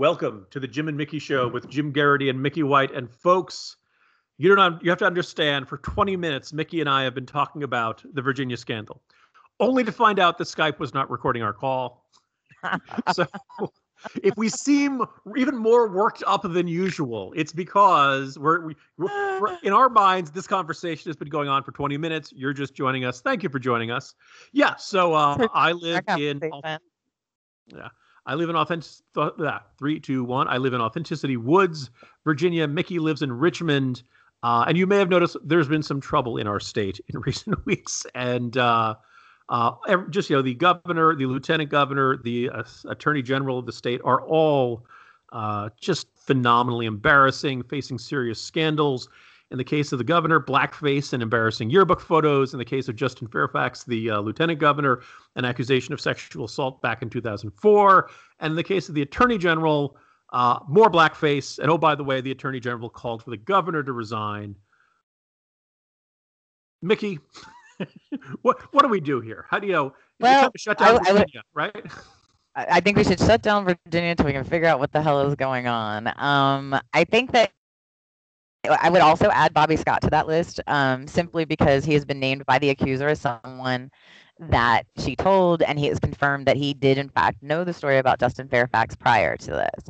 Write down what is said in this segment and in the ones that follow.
Welcome to the Jim and Mickey Show with Jim Geraghty and Mickey White. And folks, you don't you have to understand. For 20 minutes, Mickey and I have been talking about the Virginia scandal, only to find out that Skype was not recording our call. so, if we seem even more worked up than usual, it's because we're, we, we're, in our minds. This conversation has been going on for 20 minutes. You're just joining us. Thank you for joining us. Yeah. So uh, I live in. Yeah. I live in authentic. Uh, three, two, one. I live in Authenticity Woods, Virginia. Mickey lives in Richmond, uh, and you may have noticed there's been some trouble in our state in recent weeks, and uh, uh, just you know, the governor, the lieutenant governor, the uh, attorney general of the state are all uh, just phenomenally embarrassing, facing serious scandals. In the case of the governor, blackface and embarrassing yearbook photos. In the case of Justin Fairfax, the uh, lieutenant governor, an accusation of sexual assault back in 2004. And in the case of the attorney general, uh, more blackface. And oh, by the way, the attorney general called for the governor to resign. Mickey, what what do we do here? How do you know? Well, shut down I, Virginia, I right? I think we should shut down Virginia until we can figure out what the hell is going on. Um, I think that I would also add Bobby Scott to that list, um, simply because he has been named by the accuser as someone that she told, and he has confirmed that he did, in fact, know the story about Justin Fairfax prior to this.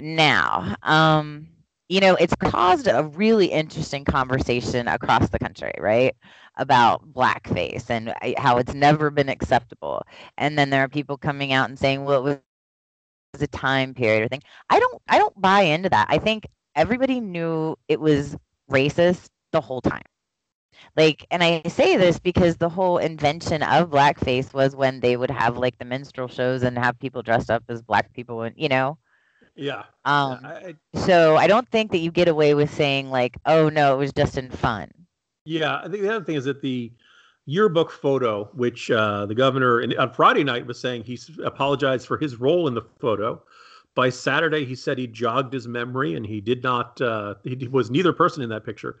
Now, um, you know, it's caused a really interesting conversation across the country, right? About blackface and how it's never been acceptable. And then there are people coming out and saying, well, it was a time period or thing. I don't I don't buy into that. I think everybody knew it was racist the whole time. Like, and I say this because the whole invention of blackface was when they would have like the minstrel shows and have people dressed up as black people, and you know. Yeah. Um. I, So I don't think that you get away with saying like, "Oh no, it was just in fun." yeah. I think the other thing is that the yearbook photo, which uh, the governor in, on Friday night was saying he apologized for his role in the photo. By Saturday, he said he jogged his memory and he did not. Uh, he was neither person in that picture.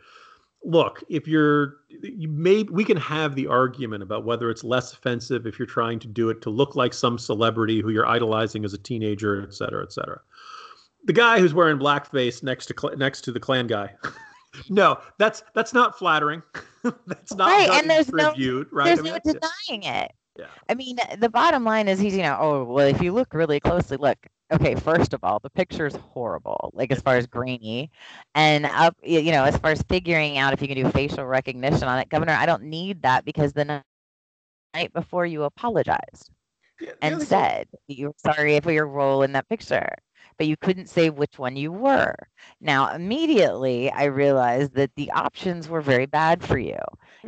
Look, if you're, you may we can have the argument about whether it's less offensive if you're trying to do it to look like some celebrity who you're idolizing as a teenager, et cetera, et cetera. The guy who's wearing blackface next to next to the Klan guy. no, that's that's not flattering. that's not Right, and there's no- right? There's I mean, no denying it. Yeah. I mean, the bottom line is he's, you know, oh, well, if you look really closely, look, okay, first of all, the picture is horrible, like as far as grainy. And up, you know, as far as figuring out if you can do facial recognition on it, Governor, I don't need that because the night before you apologized Yeah, and said you were sorry for your role in that picture, but you couldn't say which one you were. Now, immediately, I realized that the options were very bad for you.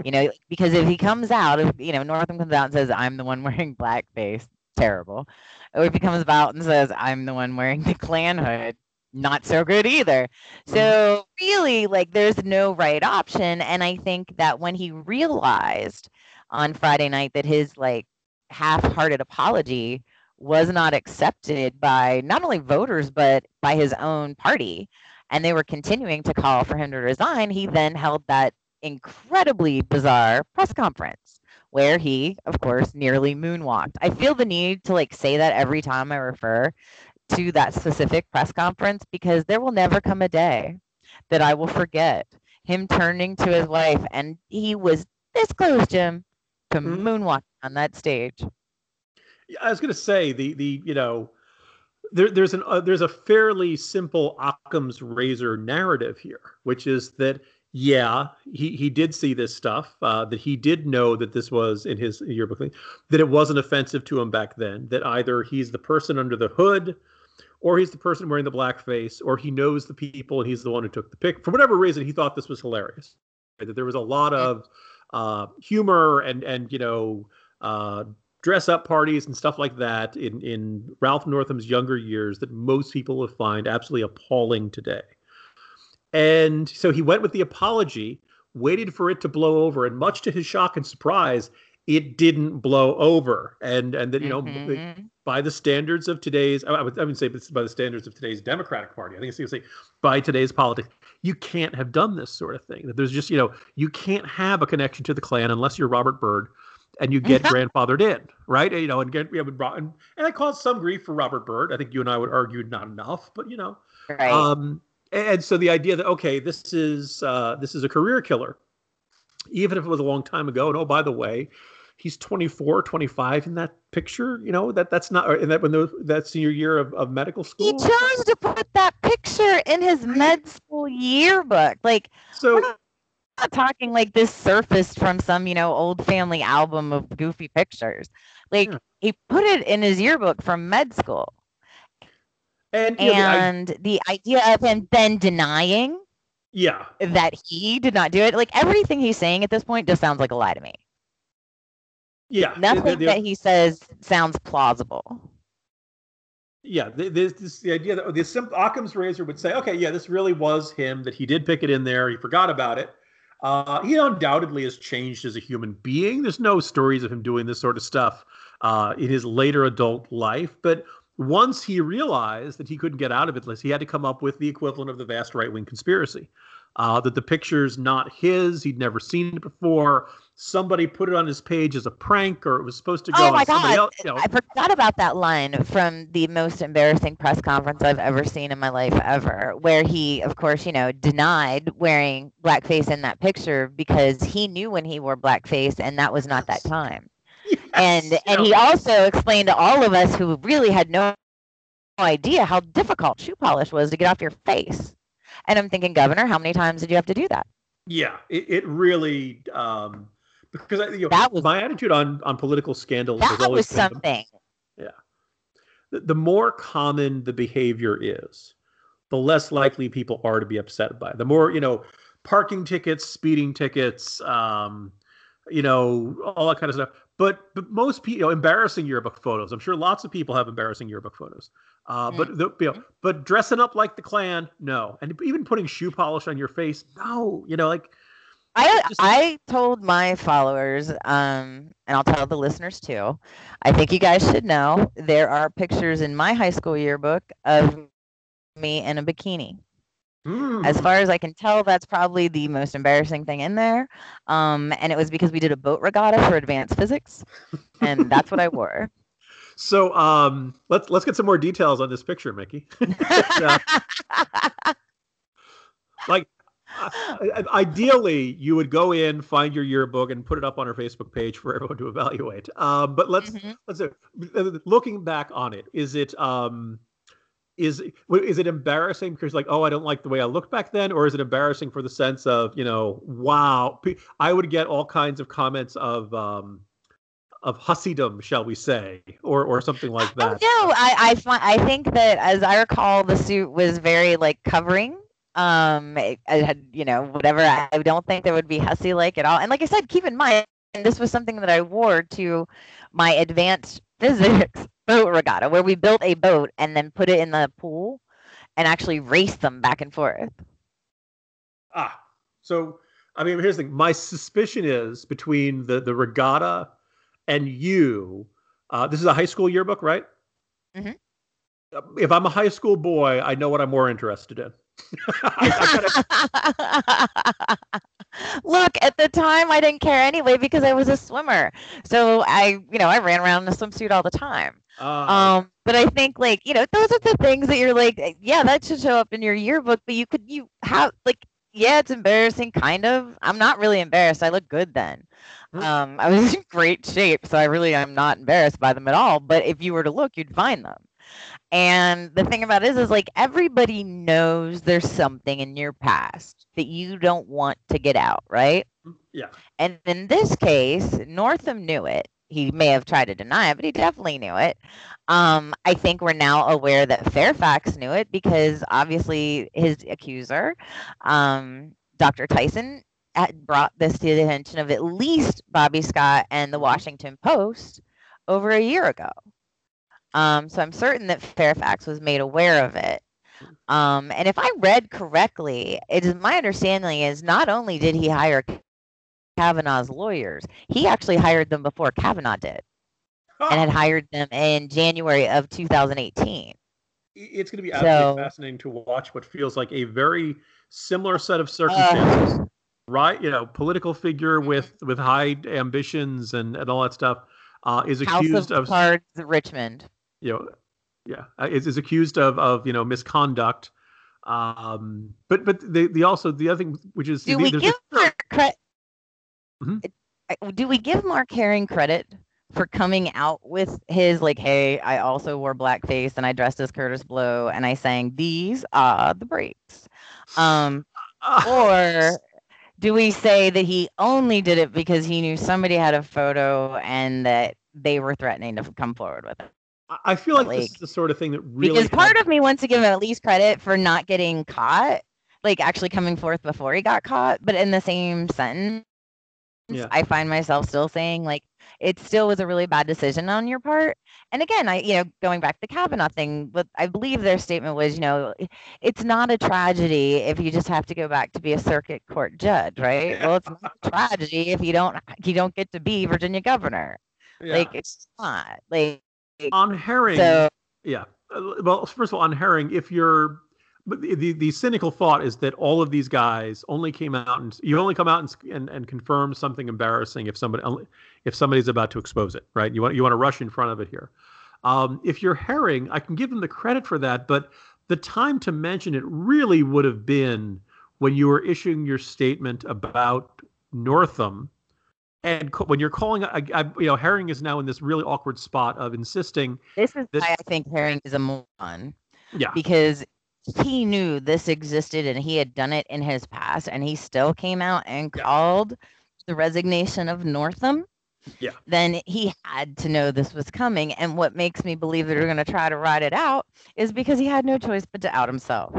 You know, because if he comes out, if you know, Northam comes out and says, "I'm the one wearing blackface," terrible. Or if he comes out and says, "I'm the one wearing the Klan hood," not so good either. So mm-hmm. really, like, there's no right option. And I think that when he realized on Friday night that his like half-hearted apology was not accepted by not only voters but by his own party and they were continuing to call for him to resign he then held that incredibly bizarre press conference where he of course nearly moonwalked i feel the need to like say that every time i refer to that specific press conference because there will never come a day that i will forget him turning to his wife and he was this close jim to Mhm. moonwalk on that stage Yeah, I was going to say the the you know there, there's an uh, there's a fairly simple Occam's razor narrative here, which is that yeah he he did see this stuff uh, that he did know that this was in his yearbook thing, that it wasn't offensive to him back then that either he's the person under the hood or he's the person wearing the blackface or he knows the people and he's the one who took the pic. For whatever reason he thought this was hilarious that there was a lot of uh, humor and and you know uh, dress up parties and stuff like that in in Ralph Northam's younger years that most people would find absolutely appalling today. And so he went with the apology, waited for it to blow over, and much to his shock and surprise, it didn't blow over. And and that you know Mhm. by the standards of today's, I would, I would say by the standards of today's Democratic Party. I think it's going to say by today's politics, you can't have done this sort of thing. That there's just, you know, you can't have a connection to the Klan unless you're Robert Byrd. and you get grandfathered in, right? You know, and get we have brought and, and I caused some grief for Robert Byrd. I think you and I would argue not enough, but you know, right. um, and so the idea that okay, this is uh, this is a career killer, even if it was a long time ago. And oh, by the way, he's 24, 25 in that picture. You know that that's not in that when the, that senior year of, of medical school. He chose to put that picture in his med school yearbook. Like so. not talking like this surfaced from some, you know, old family album of goofy pictures. Like yeah. he put it in his yearbook from med school. And, and know, I, the idea of him then denying yeah. that he did not do it like everything he's saying at this point just sounds like a lie to me. Yeah. Nothing the, the, that he says sounds plausible. Yeah. There's this the idea that the simple occam's razor would say okay yeah this really was him that he did pick it in there. He forgot about it. Uh, he undoubtedly has changed as a human being. There's no stories of him doing this sort of stuff uh, in his later adult life but once he realized that he couldn't get out of it, he had to come up with the equivalent of the vast right wing conspiracy. Uh, that the picture's not his, he'd never seen it before. Somebody put it on his page as a prank, or it was supposed to go. Oh my god! Else, you know. I forgot about that line from the most embarrassing press conference I've ever seen in my life ever, where he, of course, you know, denied wearing blackface in that picture because he knew when he wore blackface, and that was not that time. And and he also explained to all of us who really had no idea how difficult shoe polish was to get off your face. And I'm thinking, Governor, how many times did you have to do that? Yeah, it, it really um, because I, you know, that was my attitude on on political scandals. That was, was something. yeah, the, the more common the behavior is, the less likely people are to be upset by it. The more you know, parking tickets, speeding tickets, um, you know, all that kind of stuff. But but most people, you know, embarrassing yearbook photos. I'm sure lots of people have embarrassing yearbook photos. Uh, mm. But the, you know, but dressing up like the Klan, no, and even putting shoe polish on your face, no. You know, like I just... I told my followers, um, and I'll tell the listeners too. I think you guys should know there are pictures in my high school yearbook of me in a bikini. Mm. As far as I can tell, that's probably the most embarrassing thing in there. Um, and it was because we did a boat regatta for advanced physics, and that's what I wore. So um, let's let's get some more details on this picture, Mickey. like uh, ideally you would go in find your yearbook and put it up on our facebook page for everyone to evaluate um, but let's mm-hmm. let's uh, looking back on it is it um, is is it embarrassing because like oh I don't like the way I looked back then, or is it embarrassing for the sense of you know wow I would get all kinds of comments of um of hussydom, shall we say, or or something like oh, that. Oh, no, I I find, I think that as I recall, the suit was very like covering. Um, it, it had you know whatever. I don't think there would be hussy like at all. And like I said, keep in mind this was something that I wore to my advanced physics boat regatta where we built a boat and then put it in the pool and actually race them back and forth. Ah, so I mean, here's the thing. My suspicion is between the the regatta and you. Uh, this is a high school yearbook, right? Mm-hmm. If I'm a high school boy, I know what I'm more interested in. Look, at the time I didn't care anyway because I was a swimmer. So I, you know, I ran around in a swimsuit all the time. Uh, um, but I think like, you know, those are the things that you're like, yeah, that should show up in your yearbook, but you could you have like yeah, it's embarrassing kind of. I'm not really embarrassed. I look good then. Um, I was in great shape, so I really i'm not embarrassed by them at all, but if you were to look, you'd find them. And the thing about it is, is like everybody knows there's something in your past that you don't want to get out, right? Yeah. And in this case, Northam knew it. He may have tried to deny it, but he definitely knew it. Um, I think we're now aware that Fairfax knew it because obviously his accuser, um, Dr. Tyson, had brought this to the attention of at least Bobby Scott and the Washington Post over a year ago. Um, so I'm certain that Fairfax was made aware of it. Um, and if I read correctly, it is my understanding is not only did he hire Kavanaugh's lawyers, he actually hired them before Kavanaugh did, and had hired them in January of 2018. It's going to be absolutely so, fascinating to watch what feels like a very similar set of circumstances. Uh, right, you know, political figure with with high ambitions and and all that stuff, uh, is House accused of of, Cards, Richmond. you know, yeah, uh, is, is accused of of you know misconduct. Um, but but the the also the other thing which is Do the- we a give third- Mark credit? Mhm. Do we give Mark Herring credit for coming out with his like, "Hey, I also wore blackface and I dressed as Kurtis Blow and I sang these are the breaks," um, or do we say that he only did it because he knew somebody had a photo and that they were threatening to come forward with it? I- feel like, this is the sort of thing that really because part of me wants to give him at least credit for not getting caught, like actually coming forth before he got caught. But in the same sentence, Yeah. I find myself still saying like it still was a really bad decision on your part. And again, I you know going back to the Kavanaugh thing, but I believe their statement was you know it's not a tragedy if you just have to go back to be a circuit court judge, right? Well, it's not a tragedy if you don't you don't get to be Virginia governor. yeah. Like it's not like on herring. so. Yeah. Uh, Well, first of all, on Herring, if you're, the the cynical thought is that all of these guys only came out and you only come out and and, and confirm something embarrassing if somebody if somebody's about to expose it, right? You want you want to rush in front of it here. Um, if you're Herring, I can give them the credit for that, but the time to mention it really would have been when you were issuing your statement about Northam. And co- when you're calling, I, I, you know, Herring is now in this really awkward spot of insisting This is This- why I think Herring is a moron Yeah. because he knew this existed and he had done it in his past, and he still came out and Yeah. called the resignation of Northam. Yeah. Then he had to know this was coming, and what makes me believe that they're going to try to ride it out is because he had no choice but to out himself.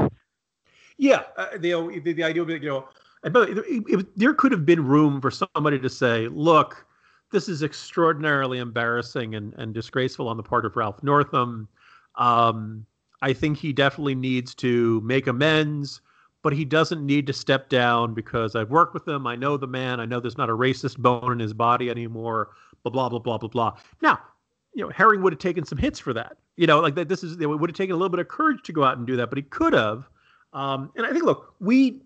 Yeah, uh, the, the the idea of you know, and by the way, it- it- there could have been room for somebody to say, "Look, this is extraordinarily embarrassing and and disgraceful on the part of Ralph Northam. Um, I think he definitely needs to make amends, but he doesn't need to step down because I've worked with him. I know the man. I know there's not a racist bone in his body anymore. Blah blah blah blah blah blah. Now, you know, Herring would have taken some hits for that. You know, like that. This is it would have taken a little bit of courage to go out and do that, but he could have. Um, and I think, look, we,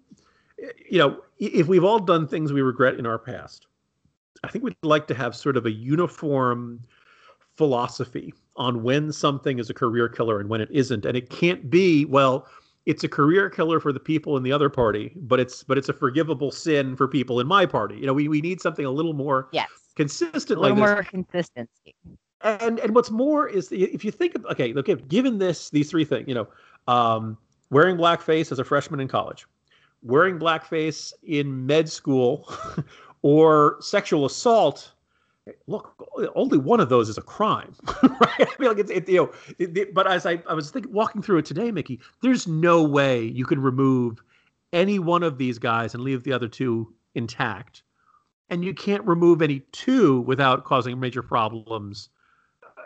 you know, if we've all done things we regret in our past, I think we'd like to have sort of a uniform philosophy on when something is a career killer and when it isn't. And it can't be, well, it's a career killer for the people in the other party, but it's but it's a forgivable sin for people in my party. You know, we, we need something a little more Yes, consistent a little like this more consistency. and and what's more is if you think of okay look, given this these three things you know um, wearing blackface as a freshman in college wearing blackface in med school or sexual assault look only one of those is a crime right? I mean like it's it, you know it, it- but as i i was thinking walking through it today mickey there's no way you can remove any one of these guys and leave the other two intact. And you can't remove any two without causing major problems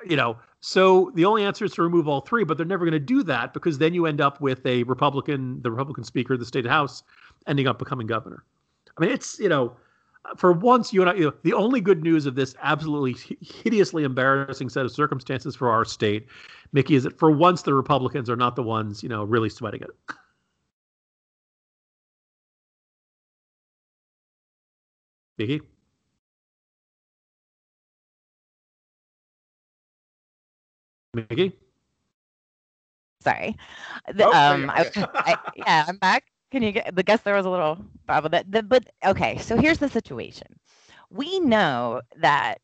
you know so the only answer is to remove all three but they're never going to do that because then you end up with a republican the republican speaker of the state house ending up becoming governor. I mean it's you know for once you and i you know, the only good news of this absolutely hideously embarrassing set of circumstances for our state mickey is that for once the republicans are not the ones you know really sweating it. Mickey mickey Sorry. The, Oh, um, I. I, yeah, I'm back. Can you get the guess there was a little problem that the, but okay, so here's the situation. We know that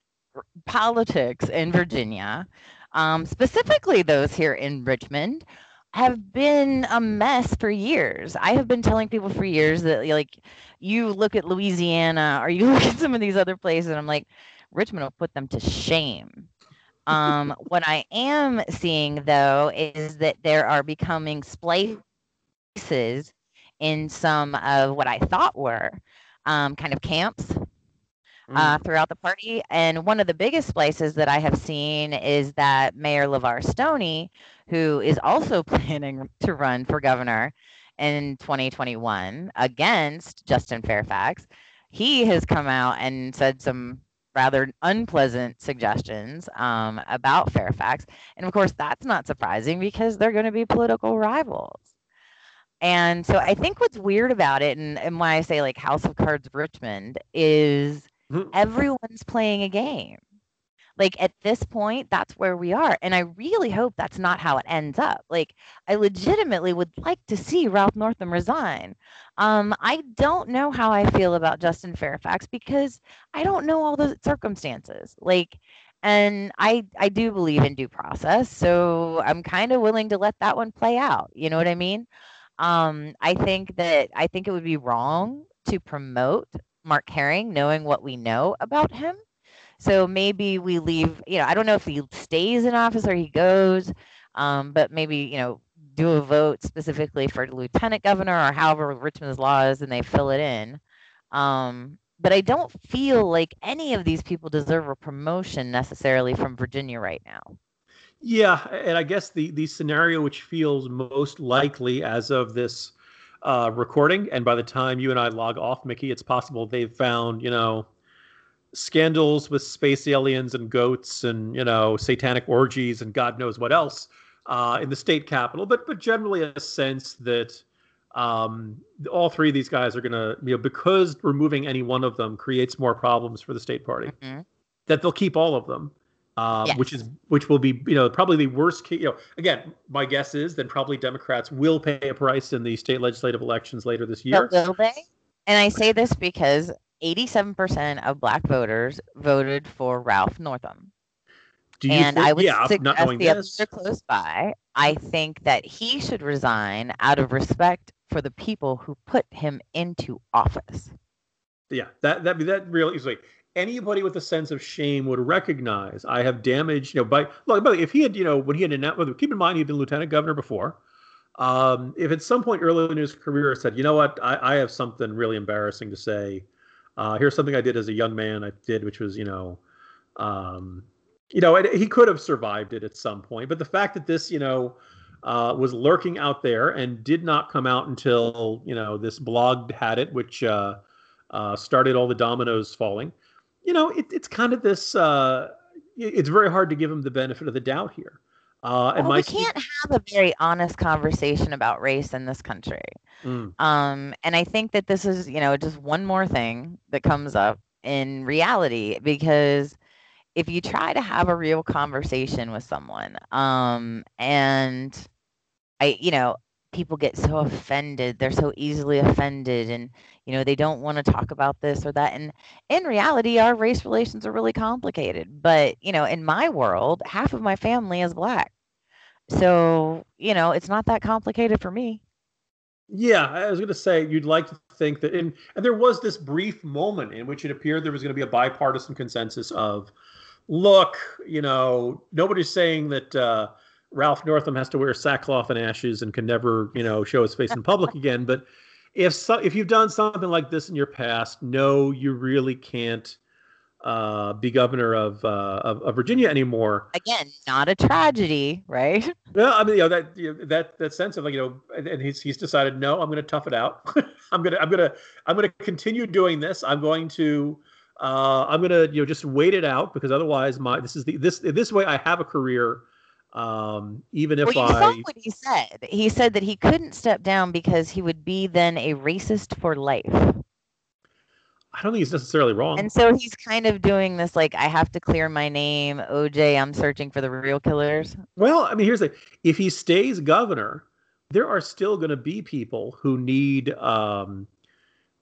politics in Virginia, um, specifically those here in Richmond, have been a mess for years. I have been telling people for years that like you look at Louisiana or you look at some of these other places, and I'm like, Richmond will put them to shame. Um, what I am seeing though is that there are becoming splices in some of what I thought were um, kind of camps uh, throughout the party. And one of the biggest places that I have seen is that Mayor LeVar Stoney, who is also planning to run for governor in 2021 against Justin Fairfax, he has come out and said some rather unpleasant suggestions um, about Fairfax. And of course, that's not surprising because they're going to be political rivals. And so I think what's weird about it, and, and why I say like House of Cards Richmond, is Mhm. everyone's playing a game. Like at this point, that's where we are. And I really hope that's not how it ends up. Like, I legitimately would like to see Ralph Northam resign. Um, I don't know how I feel about Justin Fairfax because I don't know all the circumstances. Like, and I I do believe in due process, so I'm kind of willing to let that one play out. You know what I mean? Um, I think that I think it would be wrong to promote Mark Herring knowing what we know about him. So maybe we leave, you know, I don't know if he stays in office or he goes, um, but maybe, you know, do a vote specifically for lieutenant governor or however Richmond's law is and they fill it in. Um, but I don't feel like any of these people deserve a promotion necessarily from Virginia right now. Yeah, and I guess the the scenario which feels most likely as of this uh, recording, and by the time you and I log off, Mickey, it's possible they've found you know scandals with space aliens and goats and you know satanic orgies and God knows what else uh, in the state capitol. But but generally a sense that um, all three of these guys are going to you know because removing any one of them creates more problems for the state party. Mhm. That they'll keep all of them uh, Yes. which is which will be you know probably the worst case. You know, again, my guess is then probably Democrats will pay a price in the state legislative elections later this year. But will they? And I say this because 87% of black voters voted for Ralph Northam. Do you and think, I would yeah, not suggest knowing the others this, are close by. I think that he should resign out of respect for the people who put him into office. yeah, that that that really is like anybody with a sense of shame would recognize I have damaged. You know, by look, way, if he had you know when he had announced, keep in mind he'd been lieutenant governor before. Um, if at some point early in his career said, you know what, I, I have something really embarrassing to say. Uh, here's something I did as a young man. I did, which was, you know, um, you know, he could have survived it at some point. But the fact that this, you know, uh, was lurking out there and did not come out until, you know, this blog had it, which uh, uh, started all the dominoes falling. You know, it, it's kind of this. Uh, it's very hard to give him the benefit of the doubt here. Uh, and Well, we can't have a very honest conversation about race in this country. Mm. Um, and I think that this is, you know, just one more thing that comes up in reality because if you try to have a real conversation with someone, um, and I, you know, people get so offended, they're so easily offended, and you know, they don't want to talk about this or that. And in reality, our race relations are really complicated. But you know, in my world, half of my family is black, so you know, it's not that complicated for me. Yeah, I was going to say you'd like to think that, and and there was this brief moment in which it appeared there was going to be a bipartisan consensus of, look, you know, nobody's saying that uh, Ralph Northam has to wear sackcloth and ashes and can never, you know, show his face in public again. But if so, if you've done something like this in your past, no, you really can't uh, be governor of, uh, of of Virginia anymore. Again, not a tragedy, right? Well, I mean, you know that you know, that that sense of like you know, and- and he's he's decided no, I'm going to tough it out. I'm gonna I'm gonna I'm gonna continue doing this. I'm going to uh, I'm gonna you know just wait it out because otherwise my this is the this this way I have a career. Um, even if well, you I saw what he said. He said that he couldn't step down because he would be then a racist for life. I don't think he's necessarily wrong. And so he's kind of doing this like I have to clear my name, OJ, I'm searching for the real killers. Well, I mean, here's the if he stays governor, there are still going to be people who need um,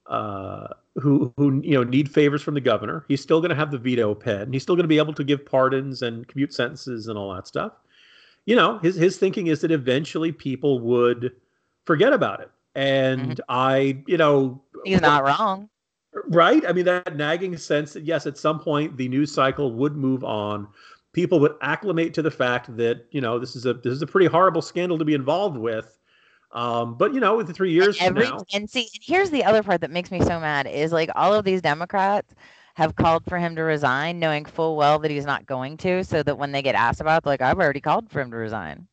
uh, who who you know need favors from the governor. He's still going to have the veto pen. He's still going to be able to give pardons and commute sentences and all that stuff. You know, his his thinking is that eventually people would forget about it. And I, you know, He's not wrong. right? I mean, that nagging sense that yes, at some point the news cycle would move on. People would acclimate to the fact that you know this is a this is a pretty horrible scandal to be involved with. Um, but you know, with the three years from Every now, and see, and here's the other part that makes me so mad is like all of these Democrats have called for him to resign, knowing full well that he's not going to, so that when they get asked about, it, like I've already called for him to resign.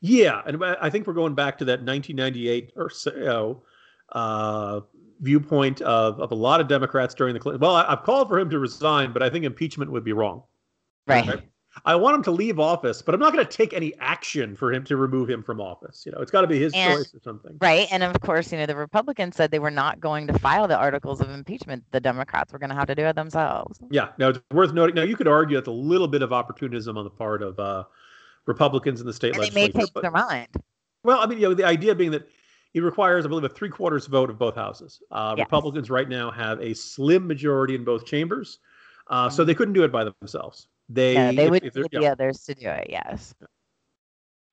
yeah, and I think we're going back to that 1998 or so uh, viewpoint of of a lot of Democrats during the Clinton. Well, I, I've called for him to resign, but I think impeachment would be wrong. Right. Okay. I want him to leave office, but I'm not going to take any action for him to remove him from office. You know, it's got to be his And- choice or something. Right. And of course, you know, the Republicans said they were not going to file the articles of impeachment. The Democrats were going to have to do it themselves. Yeah. Now it's worth noting. Now you could argue that's a little bit of opportunism on the part of uh, Republicans in the state And they may legislature. but- their mind. Well, I mean, you know, the idea being that it requires, I believe, a three quarters vote of both houses. Uh, Yes. Republicans right now have a slim majority in both chambers, uh, so they couldn't do it by themselves. They, Yeah, they if- would if need the others to do it. Yes.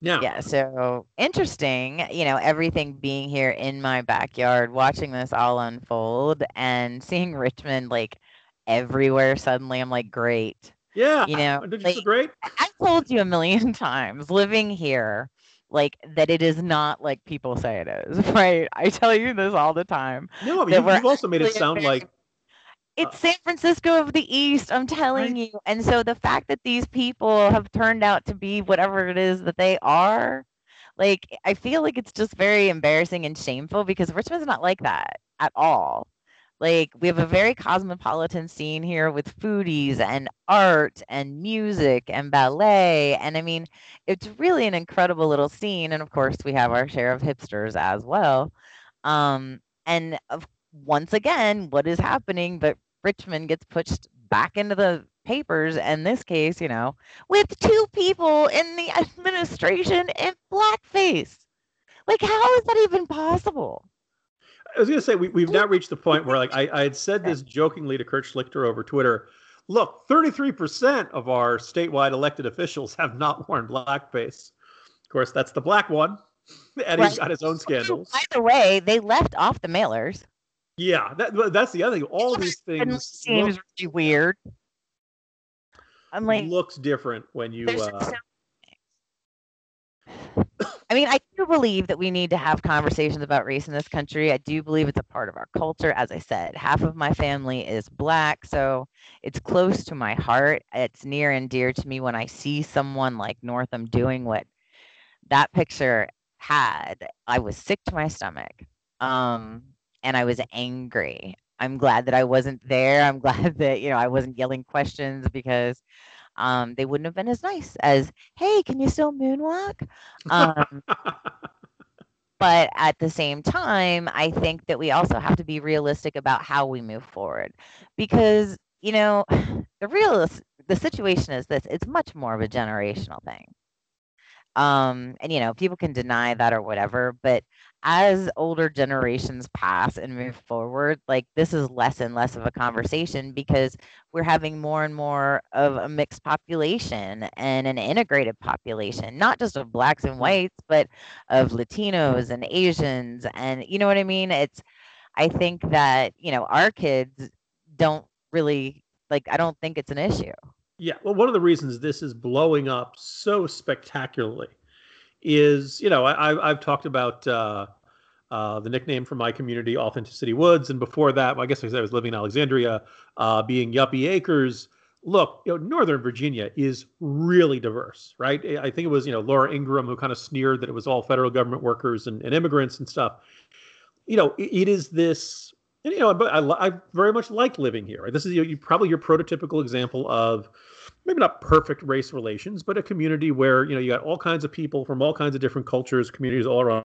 Yeah. Yeah. So interesting, you know, everything being here in my backyard, watching this all unfold and seeing Richmond like everywhere suddenly. I'm like, great. yeah, You know, did you like- feel great? I've told you a million times living here, like that it is not like people say it is, right? I tell you this all the time. No, I mean, you, you've also made it sound like It's San Francisco of the East, I'm telling you. And so the fact that these people have turned out to be whatever it is that they are, like, I feel like it's just very embarrassing and shameful because Richmond's not like that at all. Like, we have a very cosmopolitan scene here with foodies and art and music and ballet. And I mean, it's really an incredible little scene. And of course, we have our share of hipsters as well. Um, and of once again, what is happening? But Richmond gets pushed back into the papers, in this case, you know, with two people in the administration in blackface. Like, how is that even possible? I was going to say we, we've now reached the point where like I, I had said this jokingly to Kurt Schlichter over Twitter. Look, 33% of our statewide elected officials have not worn blackface. Of course, that's the black one, and he's Right. got his own scandals. By the way, they left off the mailers. Yeah, that, that's the other thing. All these things seems look, really weird. I'm like, looks different when you. Uh, I mean, I do believe that we need to have conversations about race in this country. I do believe it's a part of our culture. As I said, half of my family is black, so it's close to my heart. It's near and dear to me when I see someone like Northam doing what that picture had. I was sick to my stomach. Um, and I was angry. I'm glad that I wasn't there. I'm glad that, you know, I wasn't yelling questions because um, they wouldn't have been as nice as, hey, can you still moonwalk? Um, but at the same time, I think that we also have to be realistic about how we move forward because, you know, the real the situation is this it's much more of a generational thing. Um, and you know, people can deny that or whatever, but as older generations pass and move forward, like this is less and less of a conversation because we're having more and more of a mixed population and an integrated population, not just of blacks and whites, but of Latinos and Asians. And you know what I mean? It's, I think that, you know, our kids don't really, like, I don't think it's an issue. Yeah, well, one of the reasons this is blowing up so spectacularly is, you know, I, I've, talked about uh, uh, the nickname from my community, Authenticity Woods, and before that, well, I guess I was living in Alexandria, uh, being Yuppie Acres. Look, you know, Northern Virginia is really diverse, right? I think it was, you know, Laura Ingraham who kind of sneered that it was all federal government workers and, and immigrants and stuff. You know, it, it is this and you know, but I, I very much like living here. This is you, you probably your prototypical example of maybe not perfect race relations, but a community where you know you got all kinds of people from all kinds of different cultures, communities all around